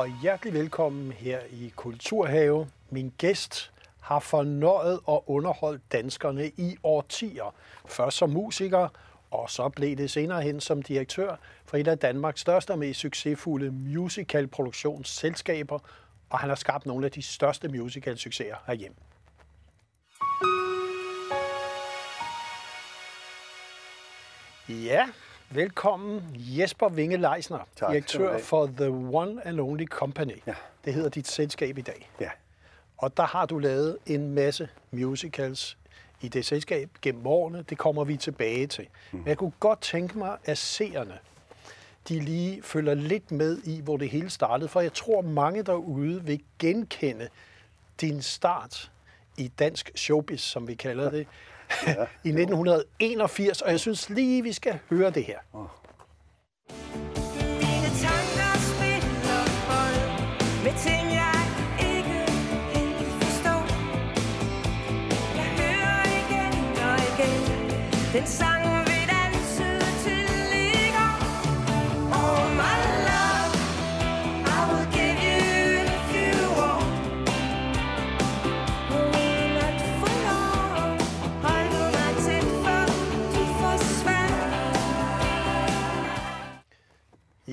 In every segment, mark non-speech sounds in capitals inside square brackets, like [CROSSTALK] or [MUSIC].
og hjertelig velkommen her i Kulturhave. Min gæst har fornøjet og underholdt danskerne i årtier. Først som musiker, og så blev det senere hen som direktør for et af Danmarks største og mest succesfulde musicalproduktionsselskaber, og han har skabt nogle af de største musicalsucceser herhjemme. Ja, velkommen Jesper Vinge Leisner, Tak, direktør for The One and Only Company. Ja. Det hedder dit selskab i dag. Ja. Og der har du lavet en masse musicals i det selskab gennem årene. Det kommer vi tilbage til. Men jeg kunne godt tænke mig, at seerne de lige følger lidt med i, hvor det hele startede. For jeg tror, mange derude vil genkende din start i dansk showbiz, som vi kalder det, ja. [LAUGHS] i 1981. Og jeg synes lige, vi skal høre det her. Mine tanker spiller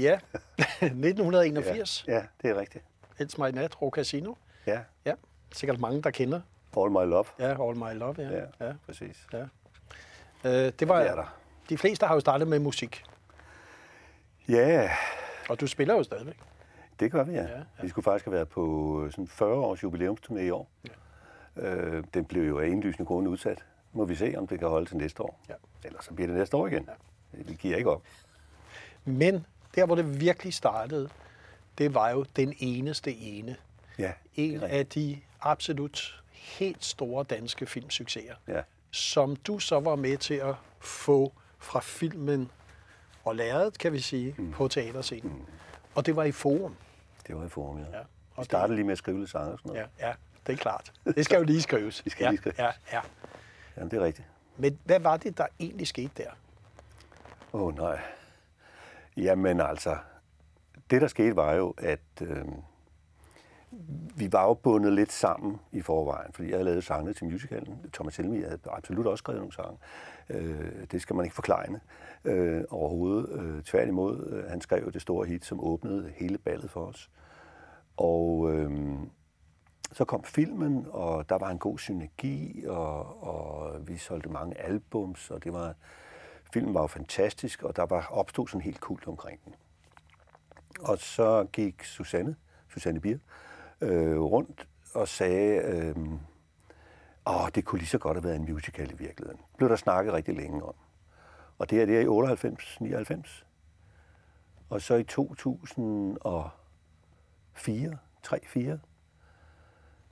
Ja, [LAUGHS] 1981. Ja, det er rigtigt. It's My Nat, Ro Casino. Ja. Ja, sikkert mange, der kender. All my love. Ja, All My Love. Ja. Ja, ja. præcis. ja. Øh, det var, Det er der. De fleste har jo startet med musik, Ja, og du spiller jo stadigvæk. det gør vi, ja. Ja, ja, ja. Vi skulle faktisk have været på øh, sådan 40 års jubilæumsturné i år. Ja. Øh, den blev jo af indlysende grunde udsat. Må vi se, om det kan holde til næste år. Ja. Ellers så bliver det næste år igen. Ja. Vi giver ikke op. Men der, hvor det virkelig startede, det var jo den eneste ene. Ja, En af de absolut helt store danske filmsucceser, ja. som du så var med til at få fra filmen og lærret, kan vi sige, mm. på teaterscenen. Mm. Og det var i Forum. det var i forum, ja. Ja. Og Vi startede lige med at skrive lidt sange og sådan noget. Ja, ja, det er klart. Det skal jo lige skrives. [LAUGHS] Det skal ja, lige skrives. Ja, ja. ja det er rigtigt. Men hvad var det, der egentlig skete der? Åh oh, nej. Jamen altså, det der skete var jo, at øh, vi var jo bundet lidt sammen i forvejen, fordi jeg havde lavet sangene til musicalen. Thomas Helmi havde absolut også skrevet nogle sange. Øh, det skal man ikke forklejne øh, overhovedet. Øh, tværtimod, øh, han skrev jo det store hit, som åbnede hele ballet for os. Og øh, så kom filmen, og der var en god synergi, og, og vi solgte mange albums, og det var, filmen var jo fantastisk, og der var opstod sådan helt kult omkring den. Og så gik Susanne, Susanne Bier, øh, rundt og sagde, øh, åh, det kunne lige så godt have været en musical i virkeligheden. Det blev der snakket rigtig længe om. Og det er det er i 98, 99. Og så i 2004, 3, 4,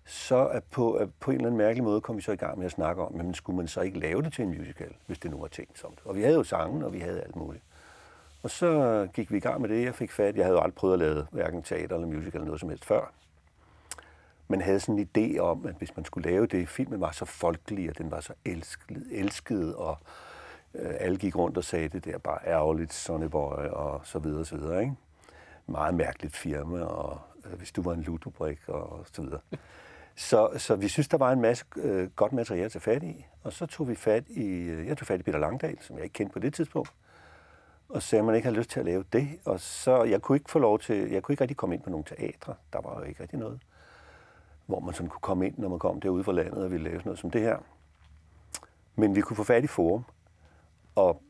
så på, på en eller anden mærkelig måde kom vi så i gang med at snakke om, men skulle man så ikke lave det til en musical, hvis det nu var tænkt som det. Og vi havde jo sangen, og vi havde alt muligt. Og så gik vi i gang med det. Jeg fik fat. Jeg havde jo aldrig prøvet at lave hverken teater eller musical eller noget som helst før. Men havde sådan en idé om, at hvis man skulle lave det, filmen var så folkelig, og den var så elsket, elsket og øh, alle gik rundt og sagde det der bare ærgerligt, Sonny Boy, og så videre, og så videre, ikke? Meget mærkeligt firma, og øh, hvis du var en ludobrik, og så videre. Så, så vi synes, der var en masse øh, godt materiale at tage fat i. Og så tog vi fat i, øh, jeg tog fat i Peter Langdal, som jeg ikke kendte på det tidspunkt. Og sagde, at man ikke havde lyst til at lave det. Og så, jeg kunne ikke få lov til, jeg kunne ikke rigtig komme ind på nogle teatre. Der var jo ikke rigtig noget, hvor man sådan kunne komme ind, når man kom derude fra landet og ville lave sådan noget som det her. Men vi kunne få fat i Forum. Og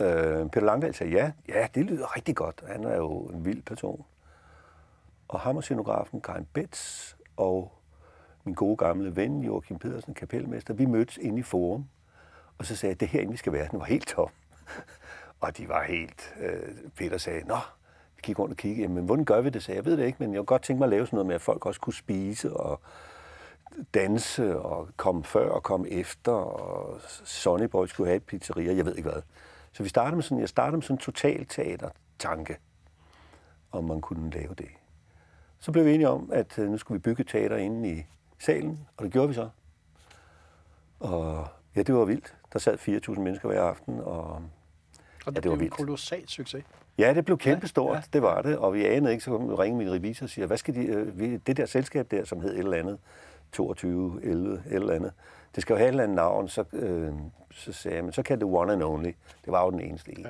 øh, Peter Langdal sagde, ja, ja, det lyder rigtig godt. Han er jo en vild person. Og ham og scenografen Karin Betts og min gode gamle ven Joachim Pedersen, kapelmester, vi mødtes inde i Forum. Og så sagde jeg, det her vi skal være. Den var helt tom. [LAUGHS] og de var helt... Øh, Peter sagde, nå, vi gik rundt og kiggede. men hvordan gør vi det? sagde jeg. Ved det ikke, men jeg kunne godt tænke mig at lave sådan noget med, at folk også kunne spise og danse og komme før og komme efter. Og Sonny Boy skulle have et pizzeria, jeg ved ikke hvad. Så vi startede med sådan, jeg startede med sådan en total teater-tanke, om man kunne lave det. Så blev vi enige om, at øh, nu skulle vi bygge teater inde i salen, og det gjorde vi så. Og ja, det var vildt. Der sad 4.000 mennesker hver aften, og Og det, Ja, det blev var en vildt. kolossal succes. Ja, det blev kæmpestort, Ja, ja, det var det, og vi anede ikke, så kom ringe min revisor og siger, hvad skal de, øh, det der selskab der, som hed et eller andet, 22, 11, et eller andet, det skal jo have et eller andet navn, så, øh, så sagde jeg, men så kan det one and only. Det var jo den eneste en. Ja.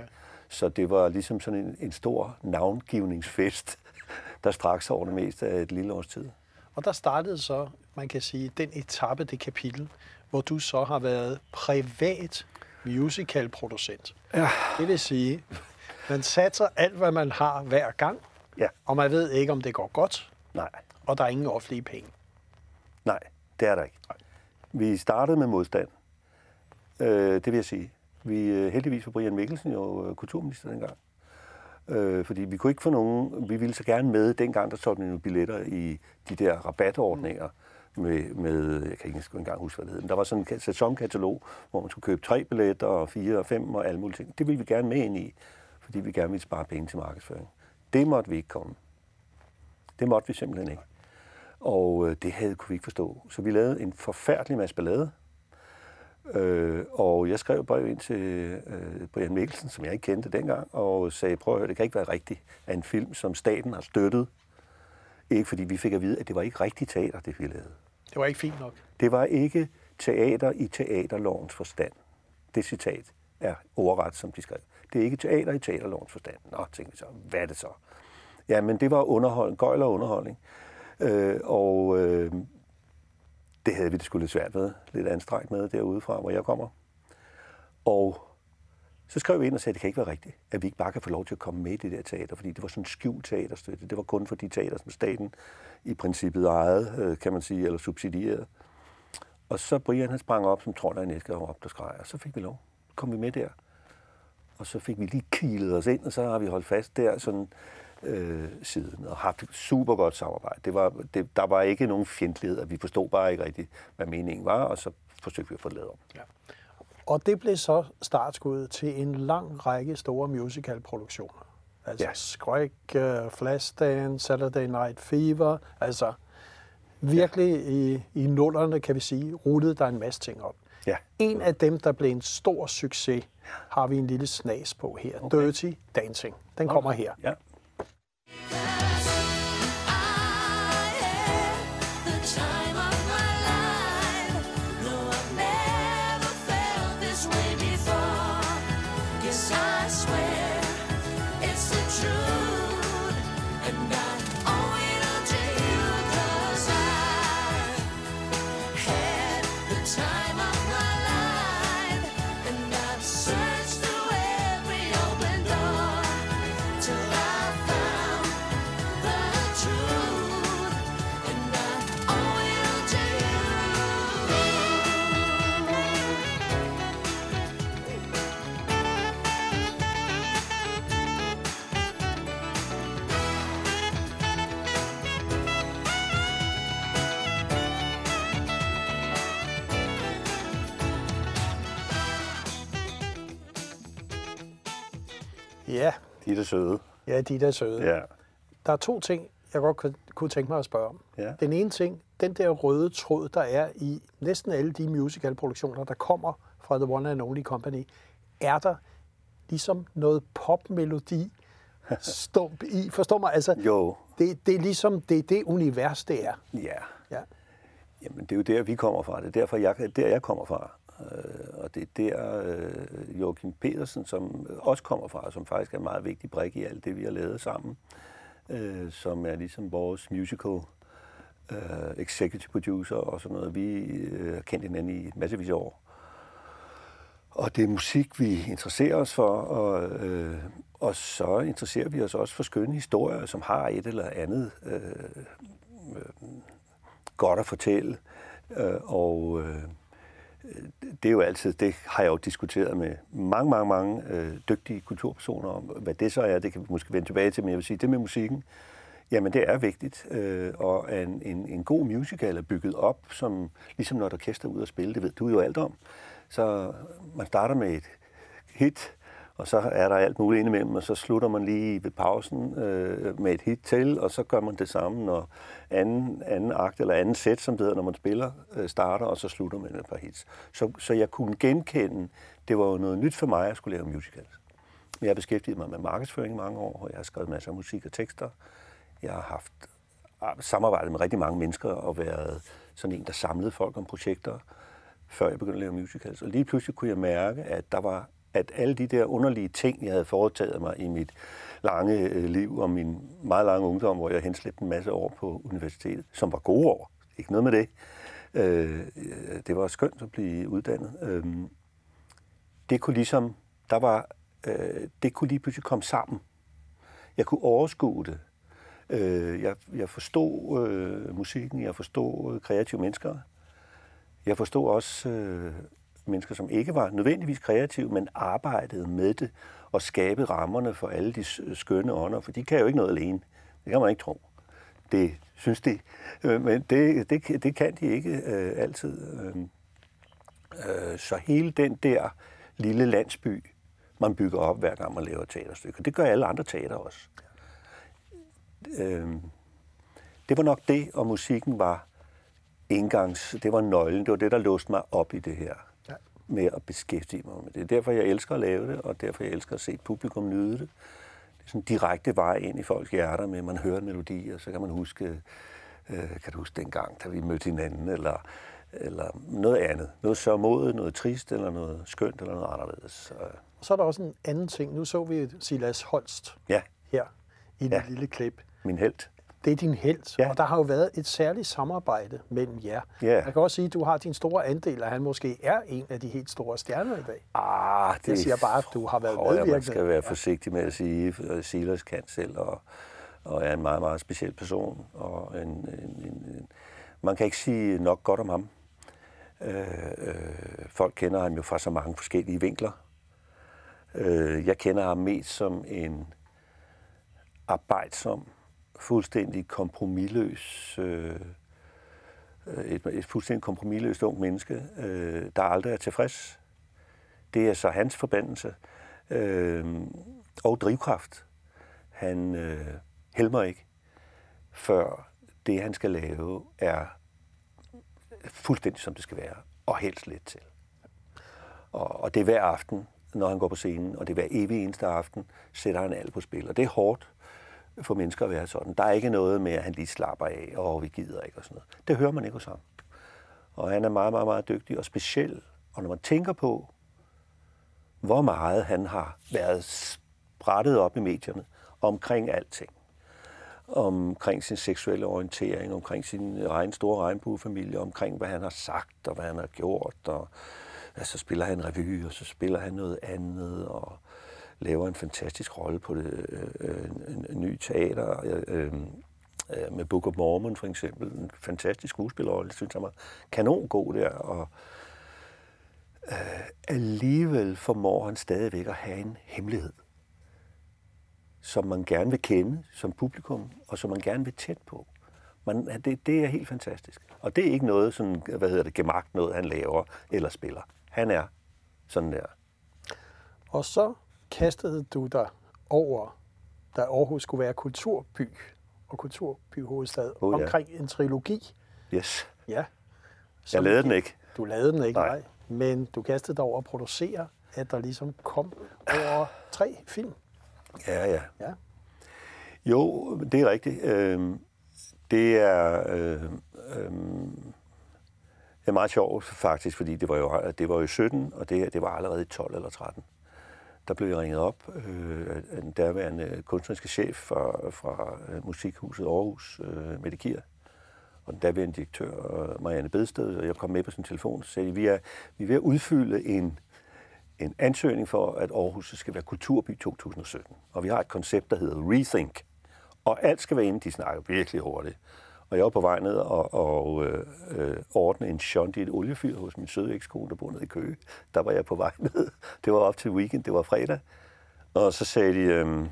Så det var ligesom sådan en, en stor navngivningsfest, [LAUGHS] der straks over det meste af et lille års tid. Og der startede så, man kan sige, den etape, det kapitel, hvor du så har været privat musicalproducent. Ja. Det vil sige, man satser alt, hvad man har hver gang, Ja, og man ved ikke, om det går godt, nej, og der er ingen offentlige penge. nej, det er der ikke. Vi startede med modstand, øh, det vil jeg sige. Vi, øh, heldigvis var Brian Mikkelsen jo øh, kulturminister dengang. Øh, fordi vi kunne ikke få nogen, vi ville så gerne med, dengang der solgte jo billetter i de der rabatordninger med, med jeg kan ikke engang huske, hvad det hed, men der var sådan en sæsonkatalog, hvor man skulle købe tre billetter og fire og fem og alle mulige ting. Det ville vi gerne med ind i, fordi vi gerne ville spare penge til markedsføring. Det måtte vi ikke komme. Det måtte vi simpelthen ikke. Og øh, det havde kunne vi ikke forstå. Så vi lavede en forfærdelig masse ballade. Øh, og jeg skrev brev ind til øh, Brian Mikkelsen, som jeg ikke kendte dengang, og sagde, prøv at høre, det kan ikke være rigtigt, at en film, som staten har støttet, ikke fordi vi fik at vide, at det var ikke rigtigt teater, det vi lavede. Det var ikke fint nok. Det var ikke teater i teaterlovens forstand. Det citat er ordret, som de skrev. Det er ikke teater i teaterlovens forstand. Nå, tænkte vi så, hvad er det så? Ja, men det var underholdning, gøjl og underholdning. Øh, og øh, det havde vi det skulle lidt svært med, lidt anstrengt med derude fra, hvor jeg kommer. Og så skrev vi ind og sagde, at det kan ikke være rigtigt, at vi ikke bare kan få lov til at komme med i det der teater, fordi det var sådan en skjult teaterstøtte. Det var kun for de teater, som staten i princippet ejede, øh, kan man sige, eller subsidierede. Og så Brian, han sprang op som trold af en æske og op, der skreg, og så fik vi lov. Så kom vi med der. Og så fik vi lige kilet os ind, og så har vi holdt fast der sådan øh, siden, og haft et super godt samarbejde. Det var, det, der var ikke nogen fjendtlighed, vi forstod bare ikke rigtigt, hvad meningen var, og så forsøgte vi at få det lavet om. Ja. Og det blev så startskuddet til en lang række store musicalproduktioner. Altså ja. Ja. Skræk, uh, Flashdance, Saturday Night Fever. Altså virkelig i, i nullerne, kan vi sige, rullede der en masse ting op. Ja. En af dem, der blev en stor succes, har vi en lille snas på her. Okay. Dirty Dancing. Den kommer her. Ja. Ja, De er det søde. ja de der er søde. Ja. Der er to ting, jeg godt kunne- tænke mig at spørge om. Ja. Den ene ting, den der røde tråd, der er i næsten alle de musicalproduktioner, der kommer fra The One and Only Company, er der ligesom noget popmelodi [LAUGHS] stump i. Forstår mig? Altså, Jo. det, det er ligesom det, det univers, det er. Ja. Ja. Jamen, det er jo der, vi kommer fra. Det er derfor, jeg, der jeg kommer fra. Øh, og det er der øh, Joachim Petersen, som også kommer fra, som faktisk er en meget vigtig brik i alt det, vi har lavet sammen. Øh, som er ligesom vores musical øh, executive producer og sådan noget. Vi øh, har kendt hinanden i massevis af år. Og det er musik, vi interesserer os for, og, øh, og så interesserer vi os også for skønne historier, som har et eller andet øh, øh, godt at fortælle. Øh, og øh, det er jo altid, det har jeg jo diskuteret med mange, mange, mange øh, dygtige kulturpersoner om, hvad det så er, det kan vi måske vende tilbage til, men jeg vil sige, det med musikken, jamen det er vigtigt, øh, og en, en, en god musical er bygget op, som ligesom når et orkester er ude at spille, det ved du jo alt om. Så man starter med et hit, og så er der alt muligt indimellem, og så slutter man lige ved pausen øh, med et hit til, og så gør man det samme, når anden, anden akt eller anden sæt, som det hedder, når man spiller, øh, starter, og så slutter man med et par hits. Så, så jeg kunne genkende, det var jo noget nyt for mig at skulle lave musicals. Jeg har beskæftiget mig med markedsføring i mange år, og jeg har skrevet masser af musik og tekster. Jeg har haft ah, samarbejdet med rigtig mange mennesker og været sådan en, der samlede folk om projekter, før jeg begyndte at lave musicals. Og lige pludselig kunne jeg mærke, at der var at alle de der underlige ting, jeg havde foretaget mig i mit lange øh, liv og min meget lange ungdom, hvor jeg henslæbte en masse år på universitetet, som var gode år, ikke noget med det. Øh, det var skønt at blive uddannet. Øh, det kunne ligesom, der var, øh, det kunne lige pludselig komme sammen. Jeg kunne overskue det. Øh, jeg, jeg forstod øh, musikken, jeg forstod øh, kreative mennesker. Jeg forstod også øh, mennesker, som ikke var nødvendigvis kreative, men arbejdede med det og skabe rammerne for alle de skønne ånder, for de kan jo ikke noget alene. Det kan man ikke tro. Det synes de. Øh, men det, det, det kan de ikke øh, altid. Øh, øh, så hele den der lille landsby, man bygger op, hver gang man laver teaterstykker, det gør alle andre teater også. Øh, det var nok det, og musikken var indgangs, det var nøglen, det var det, der låste mig op i det her med at beskæftige mig med det. Det er derfor, jeg elsker at lave det, og derfor, jeg elsker at se publikum nyde det. Det er sådan en direkte vej ind i folks hjerter med, at man hører en melodi, og så kan man huske, øh, kan du huske dengang, da vi mødte hinanden, eller, eller noget andet. Noget sørmodigt, noget trist, eller noget skønt, eller noget anderledes. Så, så er der også en anden ting. Nu så vi Silas Holst ja. her i ja. lille klip. Min held det er din held, ja. og der har jo været et særligt samarbejde mellem jer. Ja. Jeg kan også sige, at du har din store andel, og han måske er en af de helt store stjerner i dag. Ah, det jeg siger bare, at du har været tror medvirkende. man skal være forsigtig med at sige, at Silas kan selv, og, og er en meget, meget speciel person. Og en, en, en, en, man kan ikke sige nok godt om ham. Øh, øh, folk kender ham jo fra så mange forskellige vinkler. Øh, jeg kender ham mest som en arbejdsom, fuldstændig kompromilløs, øh, et, et fuldstændig kompromilløst ung menneske, øh, der aldrig er tilfreds. Det er så hans forbandelse øh, og drivkraft. Han øh, helmer ikke, før det, han skal lave, er fuldstændig som det skal være, og helst lidt til. Og, og det er hver aften, når han går på scenen, og det er hver evig eneste aften, sætter han alt på spil. Og det er hårdt, for mennesker at være sådan. Der er ikke noget med, at han lige slapper af, og vi gider ikke og sådan noget. Det hører man ikke hos ham. Og han er meget, meget, meget dygtig og speciel. Og når man tænker på, hvor meget han har været sprættet op i medierne omkring alting, omkring sin seksuelle orientering, omkring sin egen store regnbuefamilie, omkring hvad han har sagt og hvad han har gjort, og ja, så spiller han revy, og så spiller han noget andet, og laver en fantastisk rolle på det øh, øh nye teater. Øh, øh, med Book of Mormon for eksempel. En fantastisk skuespillerrolle, det synes jeg var kanon god der. Og øh, alligevel formår han stadigvæk at have en hemmelighed, som man gerne vil kende som publikum, og som man gerne vil tæt på. Man, det, det er helt fantastisk. Og det er ikke noget, sådan, hvad hedder det, gemagt noget, han laver eller spiller. Han er sådan der. Og så kastede du dig over, da Aarhus skulle være kulturby og kulturbyhovedstad, Oh, ja. omkring en trilogi. Yes. Ja. Jeg Som lavede den ikke. Du lavede den ikke, Nej. nej. Men du kastede dig over at producere, at der ligesom kom over tre film. Ja, ja. Ja. Jo, det er rigtigt. Øhm, det er, øh, øh, det er meget sjovt faktisk, fordi det var jo, det var jo 17, og det, det var allerede i 12 eller 13. Der blev jeg ringet op øh, af den derværende kunstneriske chef fra, fra øh, Musikhuset Aarhus, øh, Mette Kier, og den derværende direktør, øh, Marianne Bedsted, og jeg kom med på sin telefon og sagde, vi er, vi er ved at udfylde en, en ansøgning for, at Aarhus skal være kulturby 2017. Og vi har et koncept, der hedder Rethink. Og alt skal være inde, de snakker virkelig hurtigt. Og jeg var på vej ned og, og øh, øh, ordne en shunt i et oliefyr hos min søde ekskone, der bor nede i Køge. Der var jeg på vej [LAUGHS] ned. Det var op til weekend, det var fredag. Og så sagde de, øh,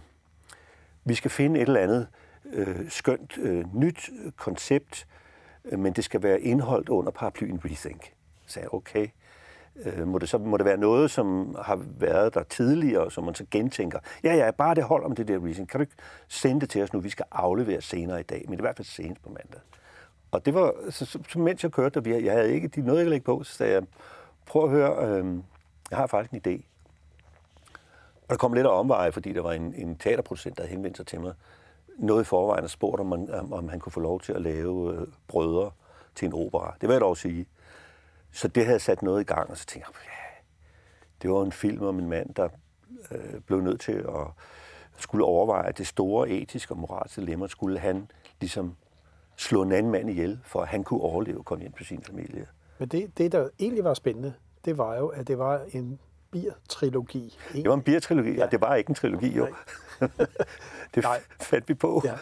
vi skal finde et eller andet øh, skønt øh, nyt koncept, øh, men det skal være indholdt under paraplyen Rethink. Så sagde jeg, okay. Øh, må, det så, må det være noget, som har været der tidligere, som man så gentænker? Ja, ja, bare det holder om det der reason. Kan du ikke sende det til os nu? Vi skal aflevere senere i dag, men i hvert fald senest på mandag. Og det var, så, så, så mens jeg kørte, der, jeg havde ikke, de noget, jeg lægge på, så sagde jeg, prøv at høre, øh, jeg har faktisk en idé. Og der kom lidt af omveje, fordi der var en, en teaterproducent, der henvendte sig til mig. Noget i forvejen og spurgte, om, man, om, om han kunne få lov til at lave øh, brødre til en opera. Det vil jeg dog sige. Så det havde sat noget i gang, og så tænkte jeg, ja, det var en film om en mand, der øh, blev nødt til at skulle overveje, at det store etiske og moralske dilemma skulle han ligesom slå en anden mand ihjel, for at han kunne overleve og komme hjem til sin familie. Men det, det, der egentlig var spændende, det var jo, at det var en bier-trilogi. Det var en biertrilogi, ja. og det var ikke en trilogi, jo. [LAUGHS] det Nej. fandt vi på. Ja.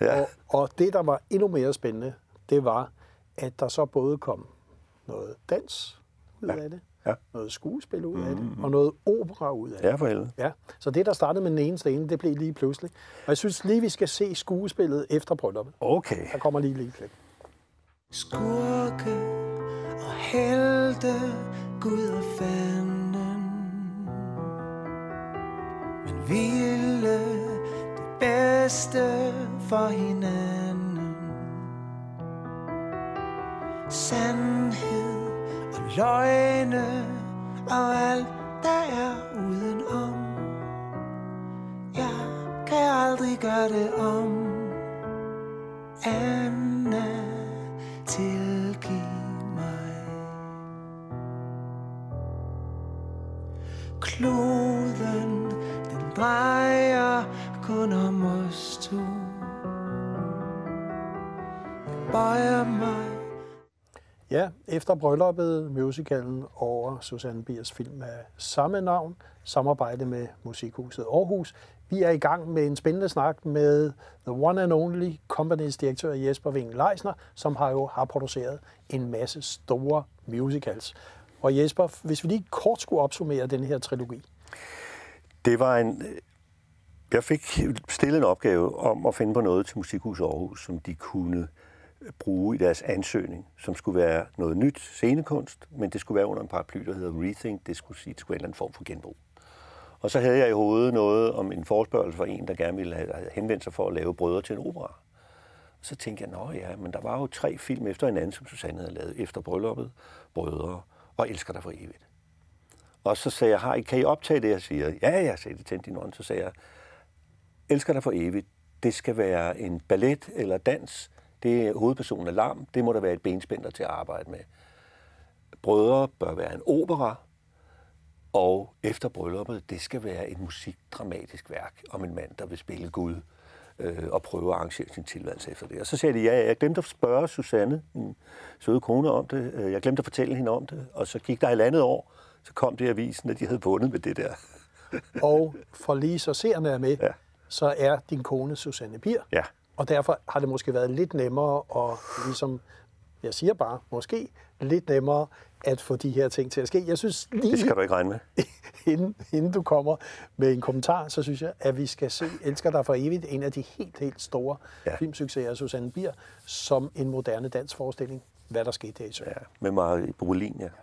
Ja. Og, og det, der var endnu mere spændende, det var, at der så både kom noget dans ud Ja. af det, Ja. noget skuespil ud af det, og noget opera ud af det. ja, for helvede. Ja, så det, der startede med den ene scene, det blev lige pludselig. Og jeg synes lige, vi skal se skuespillet efter brylluppet. Okay. Der kommer lige lige klip. Skurke og helte, Gud og fanden. Men ville det bedste for hinanden. Og løgne og alt, der er udenom. Jeg kan aldrig gøre det om. Ja, efter brylluppet, musicalen over Susanne Biers film af samme navn, samarbejde med Musikhuset Aarhus. Vi er i gang med en spændende snak med The One and Only Companies direktør Jesper Wing Leisner, som har jo har produceret en masse store musicals. Og Jesper, hvis vi lige kort skulle opsummere den her trilogi. Det var en... Jeg fik stillet en opgave om at finde på noget til Musikhuset Aarhus, som de kunne bruge i deres ansøgning, som skulle være noget nyt scenekunst, men det skulle være under en paraply, der hedder Rethink. Det skulle sige, det skulle være en eller anden form for genbrug. Og så havde jeg i hovedet noget om en forespørgsel fra en, der gerne ville have henvendt sig for at lave brødre til en opera. Og så tænkte jeg, nå ja, men der var jo tre film efter hinanden, som Susanne havde lavet. Efter brylluppet, Brødre og Elsker dig for evigt. Og så sagde jeg, har I, kan I optage det, jeg siger? Ja, jeg sagde det til din ånd. Så sagde jeg, Elsker dig for evigt, det skal være en ballet eller dans. Det er hovedpersonen af lam. Det må der være et benspænder til at arbejde med. Brødre bør være en opera, og efter brylluppet, det skal være et musikdramatisk værk om en mand, der vil spille Gud øh, og prøve at arrangere sin tilværelse efter det. Og så sagde de, ja, jeg glemte at spørge Susanne, min søde kone, om det. Øh, Jeg glemte at fortælle hende om det. Og så gik der halvandet år, så kom det i avisen, at de havde vundet med det der. Og for lige så seerne er med, Ja. så er din kone Susanne Bier. Ja. Og derfor har det måske været lidt nemmere at ligesom, jeg siger bare, måske lidt nemmere at få de her ting til at ske. Jeg synes lige, Det skal du ikke regne med. [LAUGHS] inden, inden du kommer med en kommentar, så synes jeg, at vi skal se Elsker dig for evigt, en af de helt, helt store ja. Ja. filmsucceser af Susanne Bier, som en moderne dansk forestilling. Hvad der skete her i Sverige. Ja, med Marie Brolin, ja. Like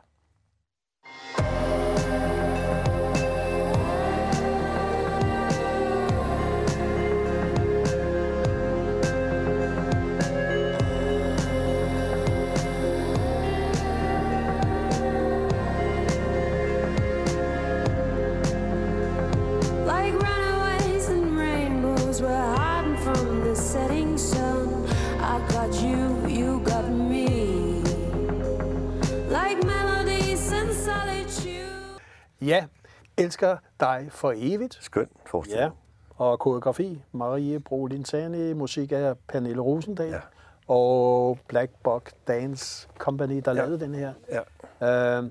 Ja, Elsker dig for evigt. Skøn forestilling. Ja, og koreografi, Marie Brolin Sane, musik af Pernille Rosendal, Ja. og Black Buck Dance Company, der. Ja. lavede den her. Ja. Øh,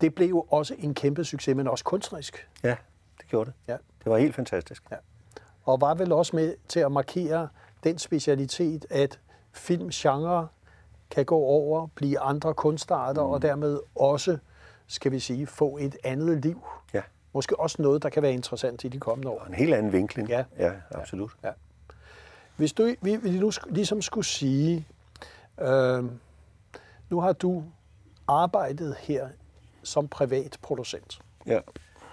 det blev jo også en kæmpe succes, men også kunstnerisk. ja, det gjorde det. Ja. Det var helt fantastisk. Ja. Og var vel også med til at markere den specialitet, at filmgenre kan gå over, blive andre kunstarter, mm. og dermed også, skal vi sige, få et andet liv. Ja. Måske også noget, der kan være interessant i de kommende år. En helt anden vinkling. Ja. ja absolut. Ja. Hvis du vi, vi nu ligesom skulle sige, øh, nu har du arbejdet her som privat producent Ja.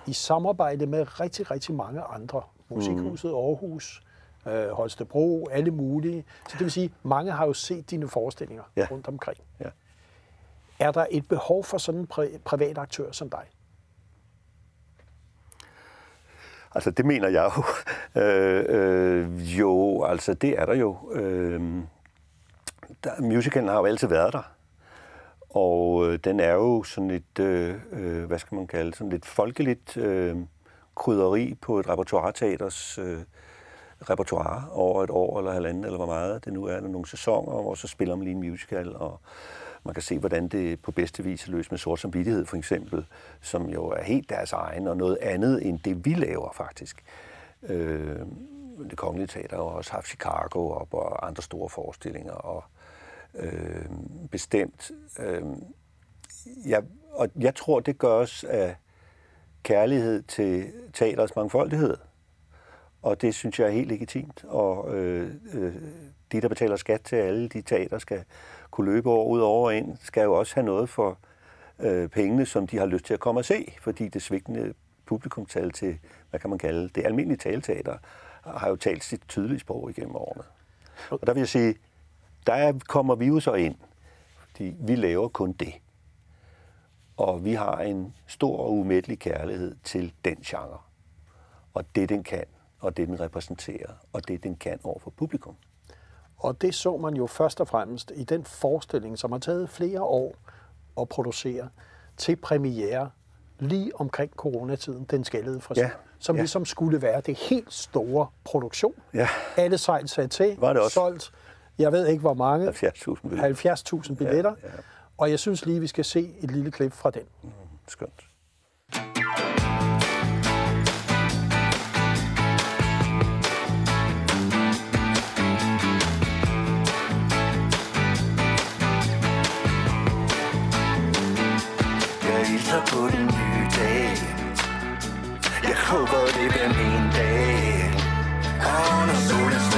i samarbejde med rigtig, rigtig mange andre. Musikhuset Aarhus, øh, Holstebro, alle mulige. Så det vil sige, mange har jo set dine forestillinger Ja. rundt omkring. Ja. Er der et behov for sådan en pri- privat aktør som dig? Altså, det mener jeg jo. [LAUGHS] øh, øh, jo, altså, det er der jo. Øh, der, musicalen har jo altid været der. Og øh, den er jo sådan et, øh, øh hvad skal man kalde, sådan lidt folkeligt øh, krydderi på et repertoireteaters øh, repertoire over et år eller halvandet, eller hvor meget det nu er. Der nogle sæsoner, hvor så spiller man lige en musical, og man kan se, hvordan det på bedste vis er løst med sort samvittighed, for eksempel, som jo er helt deres egen, og noget andet end det, vi laver faktisk. Øh, det Kongelige Teater har også haft Chicago op og andre store forestillinger, og øh, bestemt. Øh, jeg, og jeg tror, det gøres af kærlighed til teaterets mangfoldighed. Og det synes jeg er helt legitimt. Og øh, øh, de, der betaler skat til alle de teater, skal kunne løbe over ud over ind, skal jo også have noget for øh, pengene, som de har lyst til at komme og se. Fordi det svigtende publikumtal til, hvad kan man kalde det, almindelige talteater, har jo talt sit tydelige sprog igennem årene. Og der vil jeg sige, der kommer vi jo så ind, fordi vi laver kun det. Og vi har en stor og umættelig kærlighed til den genre. Og det, den kan, og det, den repræsenterer, og det, den kan over for publikum. Og det så man jo først og fremmest i den forestilling, som har taget flere år at producere til premiere lige omkring coronatiden, Den skaldede frisør, Ja, som ja. ligesom skulle være det helt store produktion. Ja. Alle sejl sat til, Var det også. solgt, jeg ved ikke hvor mange, 70.000 billetter. 70.000 billetter. Ja, ja. Og jeg synes lige, vi skal se et lille klip fra den. Skønt. Venter på den nye dag. Jeg håber det bliver min dag. Og når solen står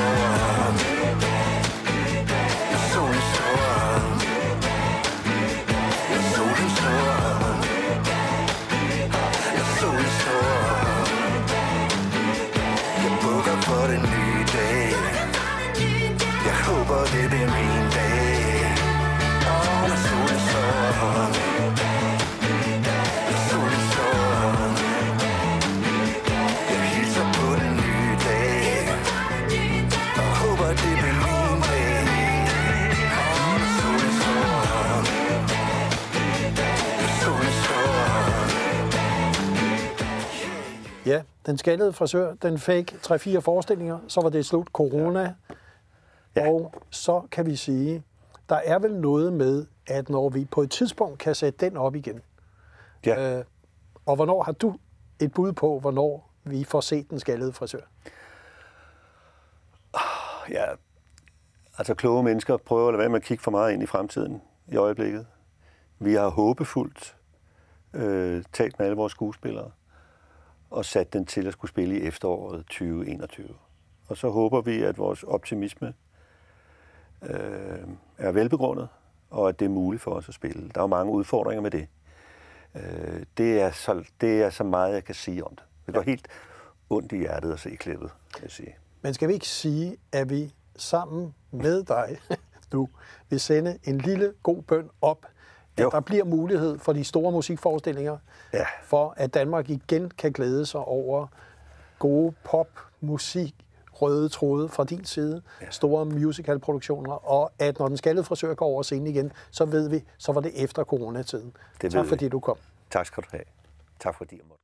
den skaldede frisør, den fik 3-4 forestillinger, så var det slut corona. Ja. Og så kan vi sige, der er vel noget med, at når vi på et tidspunkt kan sætte den op igen, Ja. øh, og hvornår har du et bud på, hvornår vi får set den skaldede frisør? ja, altså kloge mennesker prøver at lade være med at kigge for meget ind i fremtiden i øjeblikket. Vi har håbefuldt øh, talt med alle vores skuespillere og sat den til at skulle spille i efteråret 2021. Og så håber vi, at vores optimisme øh, er velbegrundet, og at det er muligt for os at spille. Der er jo mange udfordringer med det. Øh, det, er så, det er så meget, jeg kan sige om det. Det går helt ondt i hjertet at se klippet, kan jeg sige. Men skal vi ikke sige, at vi sammen med dig [LAUGHS] nu vil sende en lille god bøn op, at Jo. der bliver mulighed for de store musikforestillinger, Ja. for at Danmark igen kan glæde sig over gode pop, musik, røde tråde fra din side, ja. store musicalproduktioner, og at når den skaldede frisør går over scenen igen, så ved vi, så var det efter coronatiden. Det tak ved vi. fordi du kom. Tak skal du have. Tak fordi jeg måtte.